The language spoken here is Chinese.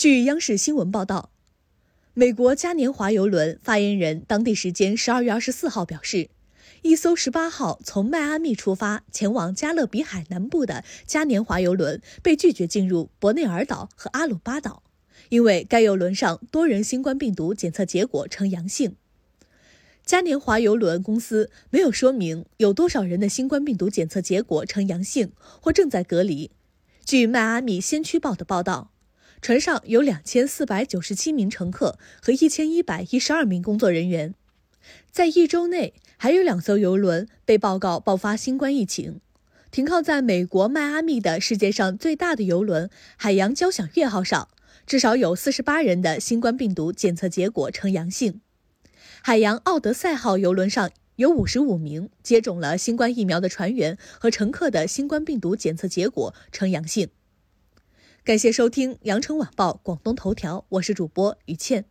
据央视新闻报道，美国嘉年华邮轮发言人当地时间十二月二十四号表示，一艘十八号从迈阿密出发前往加勒比海南部的嘉年华邮轮被拒绝进入博内尔岛和阿鲁巴岛，因为该邮轮上多人新冠病毒检测结果呈阳性。嘉年华邮轮公司没有说明有多少人的新冠病毒检测结果呈阳性或正在隔离。据迈阿密先驱报的报道。船上有两千四百九十七名乘客和一千一百一十二名工作人员。在一周内，还有两艘游轮被报告爆发新冠疫情。停靠在美国迈阿密的世界上最大的游轮“海洋交响乐号”上，至少有四十八人的新冠病毒检测结果呈阳性。海洋奥德赛号游轮上有五十五名接种了新冠疫苗的船员和乘客的新冠病毒检测结果呈阳性。感谢收听《羊城晚报广东头条》，我是主播于倩。